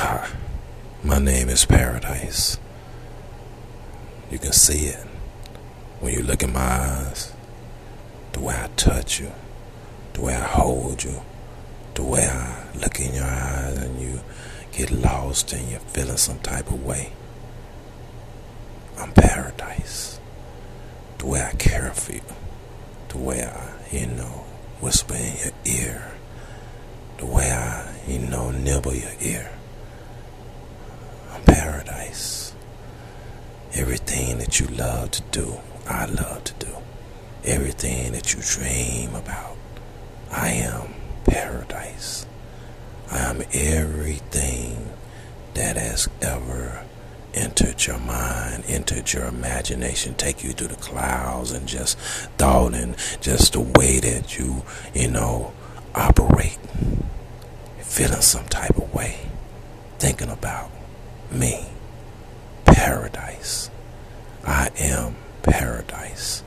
Hi, my name is Paradise. You can see it when you look in my eyes, the way I touch you, the way I hold you, the way I look in your eyes and you get lost and you're feeling some type of way. I'm paradise. The way I care for you, the way I, you know, whisper in your ear, the way I, you know, nibble your ear. Paradise. Everything that you love to do, I love to do. Everything that you dream about, I am paradise. I am everything that has ever entered your mind, entered your imagination, take you through the clouds and just thought and just the way that you, you know, operate, feeling some type of way, thinking about me, paradise. I am paradise.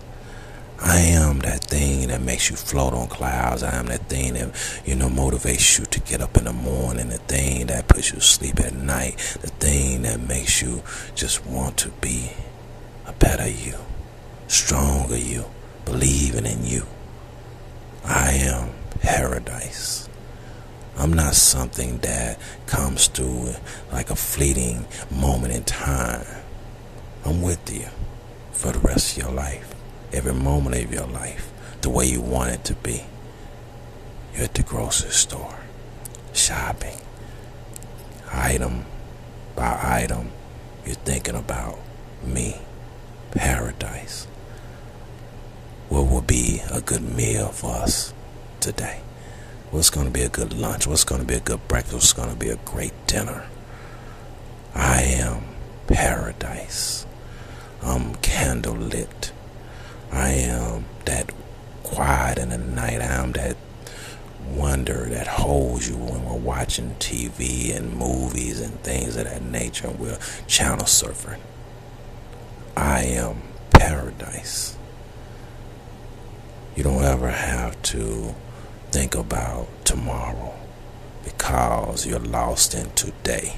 I am that thing that makes you float on clouds. I am that thing that, you know, motivates you to get up in the morning. The thing that puts you to sleep at night. The thing that makes you just want to be a better you, stronger you, believing in you. I am paradise. I'm not something that comes through like a fleeting moment in time. I'm with you for the rest of your life every moment of your life the way you want it to be. You're at the grocery store, shopping, item by item. You're thinking about me, paradise. What will be a good meal for us today? What's going to be a good lunch? What's going to be a good breakfast? What's going to be a great dinner? I am paradise. I'm candlelit. I am that quiet in the night. I am that wonder that holds you when we're watching TV and movies and things of that nature. And We're channel surfing. I am paradise. You don't ever have to think about tomorrow because you're lost in today.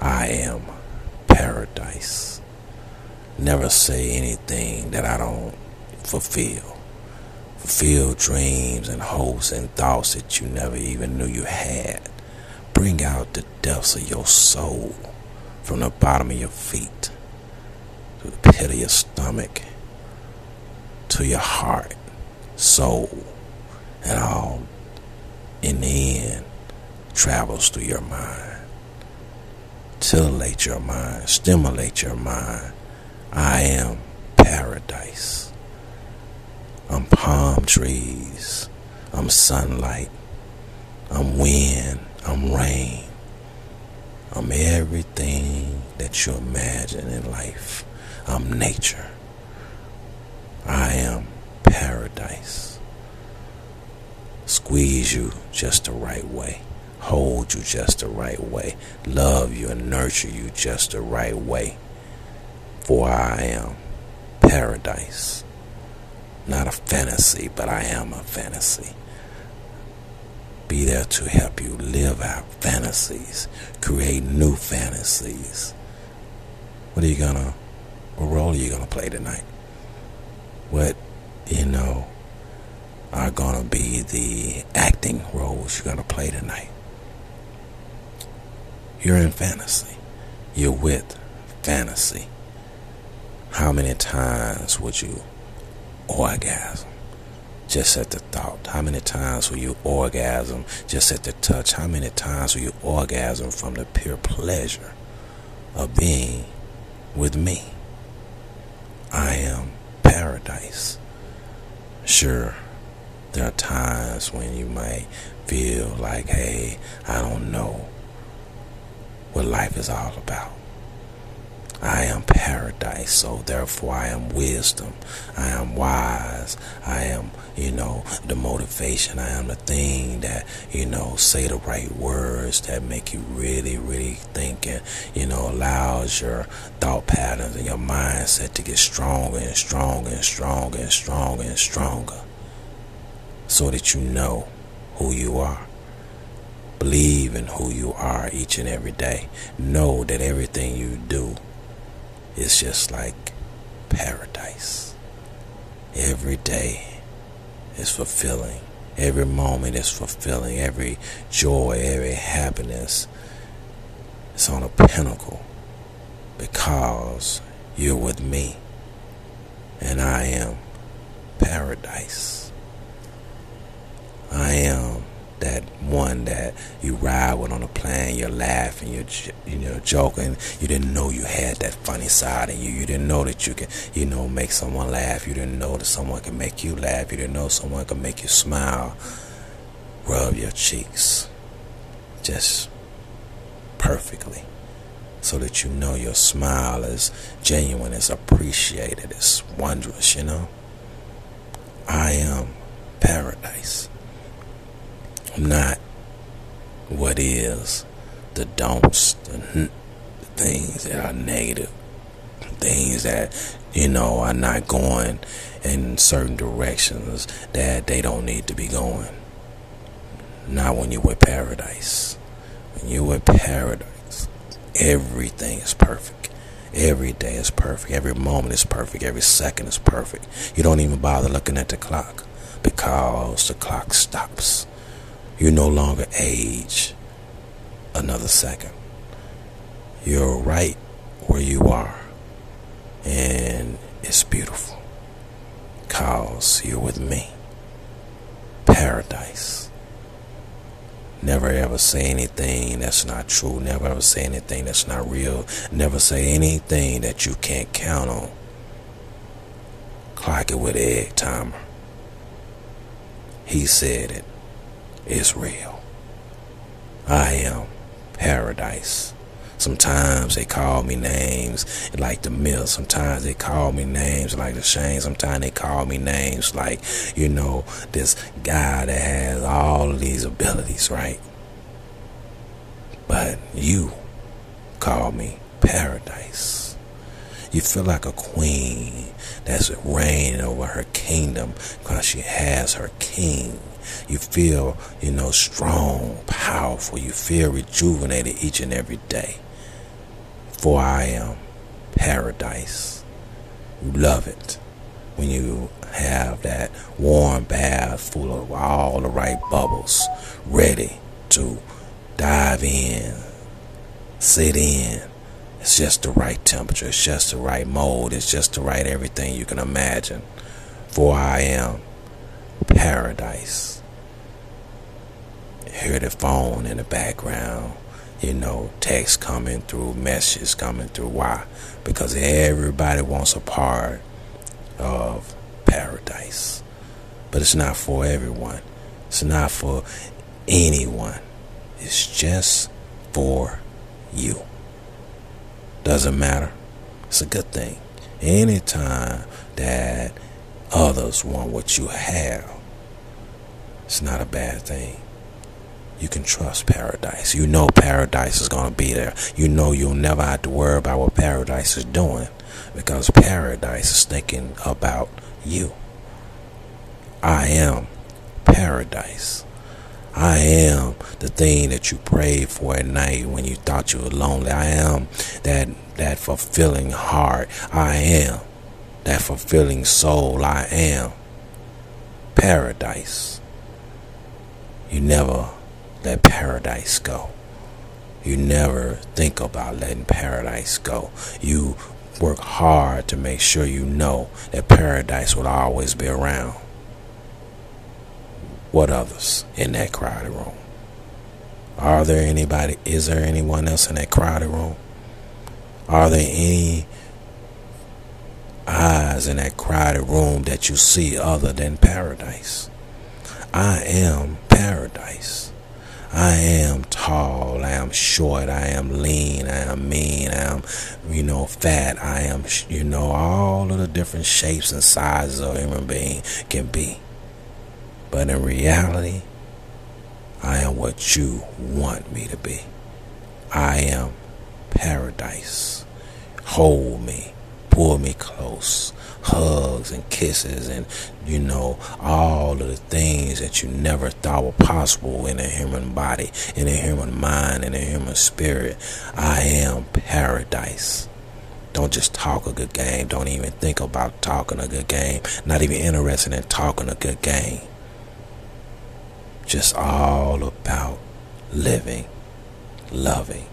I am paradise. Never say anything that I don't fulfill. Fulfill dreams and hopes and thoughts that you never even knew you had. Bring out the depths of your soul from the bottom of your feet to the pit of your stomach to your heart, soul, and all in the end travels through your mind. Titillate your mind, stimulate your mind I am paradise. I'm palm trees. I'm sunlight. I'm wind. I'm rain. I'm everything that you imagine in life. I'm nature. I am paradise. Squeeze you just the right way. Hold you just the right way. Love you and nurture you just the right way for I am paradise. Not a fantasy, but I am a fantasy. Be there to help you live out fantasies, create new fantasies. What are you gonna, what role are you gonna play tonight? What, you know, are gonna be the acting roles you're gonna play tonight? You're in fantasy. You're with fantasy. How many times would you orgasm just at the thought? How many times will you orgasm just at the touch? How many times will you orgasm from the pure pleasure of being with me? I am paradise. Sure, there are times when you might feel like, hey, I don't know what life is all about. I am paradise, so therefore I am wisdom. I am wise. I am, you know, the motivation. I am the thing that, you know, say the right words that make you really, really think and, you know, allows your thought patterns and your mindset to get stronger and stronger and stronger and stronger and stronger so that you know who you are. Believe in who you are each and every day. Know that everything you do is just like paradise. Every day is fulfilling. Every moment is fulfilling. Every joy, every happiness is on a pinnacle because you're with me and I am paradise. I am that one that you ride with on a plane, you're laughing, you're you know joking. You didn't know you had that funny side in you. You didn't know that you can you know make someone laugh. You didn't know that someone can make you laugh. You didn't know someone can make you smile. Rub your cheeks, just perfectly, so that you know your smile is genuine, is appreciated, is wondrous. You know, I am. I'm not what is, the don'ts, the things that are negative, things that, you know, are not going in certain directions that they don't need to be going. Not when you're with paradise. When you're with paradise, everything is perfect. Every day is perfect. Every moment is perfect. Every second is perfect. You don't even bother looking at the clock because the clock stops you no longer age another second. You're right where you are. And it's beautiful. Cause you're with me. Paradise. Never ever say anything that's not true. Never ever say anything that's not real. Never say anything that you can't count on. Clock it with egg timer. He said it is real. I am paradise. Sometimes they call me names like the mill. Sometimes they call me names like the Shane. Sometimes they call me names like, you know, this guy that has all of these abilities, right? But you call me paradise. You feel like a queen that's reigning over her kingdom because she has her king. You feel, you know, strong, powerful. You feel rejuvenated each and every day. For I am paradise. You love it when you have that warm bath full of all the right bubbles, ready to dive in, sit in. It's just the right temperature. It's just the right mold. It's just the right everything you can imagine. For I am paradise. Hear the phone in the background, you know, text coming through, messages coming through. Why? Because everybody wants a part of paradise. But it's not for everyone. It's not for anyone. It's just for you. Doesn't matter. It's a good thing. Anytime that others want what you have, it's not a bad thing. You can trust paradise. You know paradise is going to be there. You know you'll never have to worry about what paradise is doing because paradise is thinking about you. I am paradise. I am the thing that you prayed for at night when you thought you were lonely. I am that that fulfilling heart. I am that fulfilling soul. I am paradise. You never let paradise go. You never think about letting paradise go. You work hard to make sure you know that paradise will always be around. What others in that crowded room? Are there anybody? Is there anyone else in that crowded room? Are there any eyes in that crowded room that you see other than paradise? I am paradise. I am tall, I am short, I am lean, I am mean, I am, you know, fat, I am, you know, all of the different shapes and sizes of a human being can be. But in reality, I am what you want me to be. I am paradise. Hold me, pull me close, hugs and kisses, and you know, all of the things that you never thought were possible in a human body, in a human mind, in a human spirit. I am paradise. Don't just talk a good game. Don't even think about talking a good game. Not even interested in talking a good game. Just all about living, loving,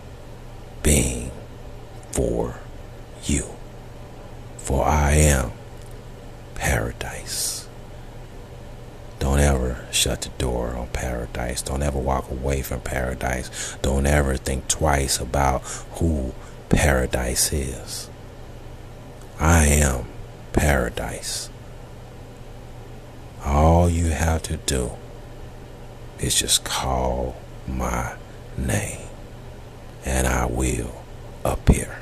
being for you. For I am paradise. Don't ever shut the door on paradise. Don't ever walk away from paradise. Don't ever think twice about who paradise is. I am paradise. All you have to do is just call my name and I will appear.